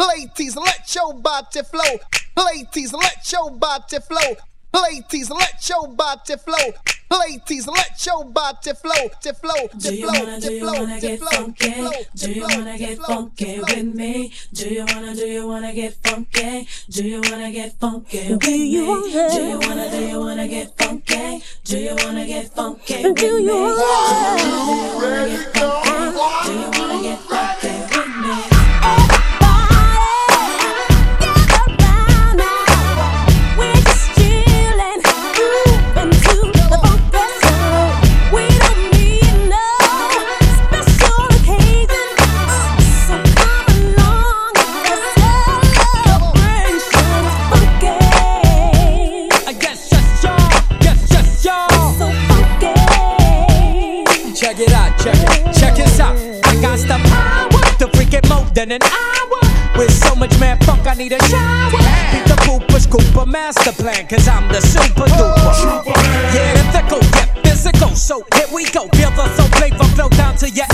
Ladies, let your body flow. Ladies, let your body flow. Ladies, let your body flow. Ladies, let your body flow, to flow, to flow, to flow, to flow, to flow. Do you wanna get funky with me? Do you wanna, do you wanna get funky? Do you wanna get funky with me? Do you wanna, do you wanna get funky? Do you wanna get funky with me? Do you wanna get funky? Than an hour. With so much man funk, I need a shower. Beat the pooper, scooper, master plan, cause I'm the super duper. Oh, yeah, the fickle, yeah, physical. So here we go. Feel the soul flavor flow down to your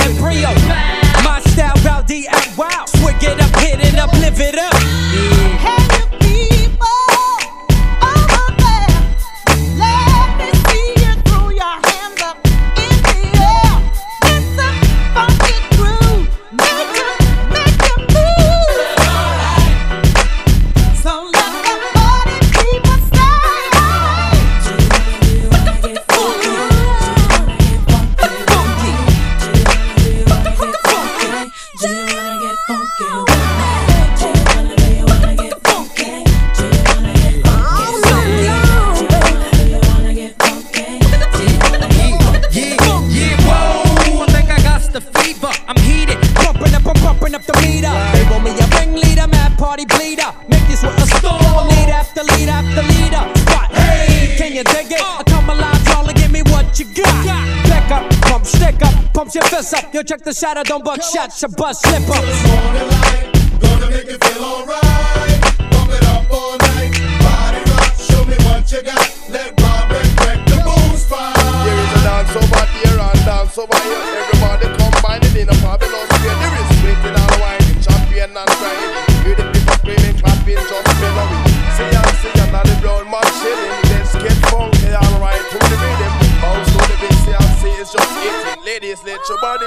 Yo, check the shadow, don't buck shots, your bust slip up. Morning light, gonna make you feel alright. Pump it up all night,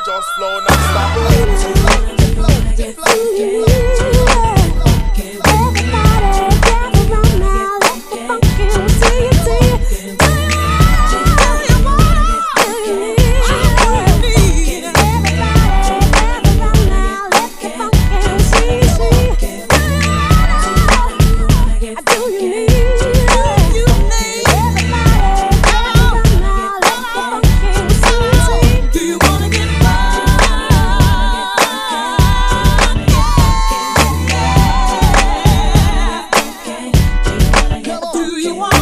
just flow, not stop. you want.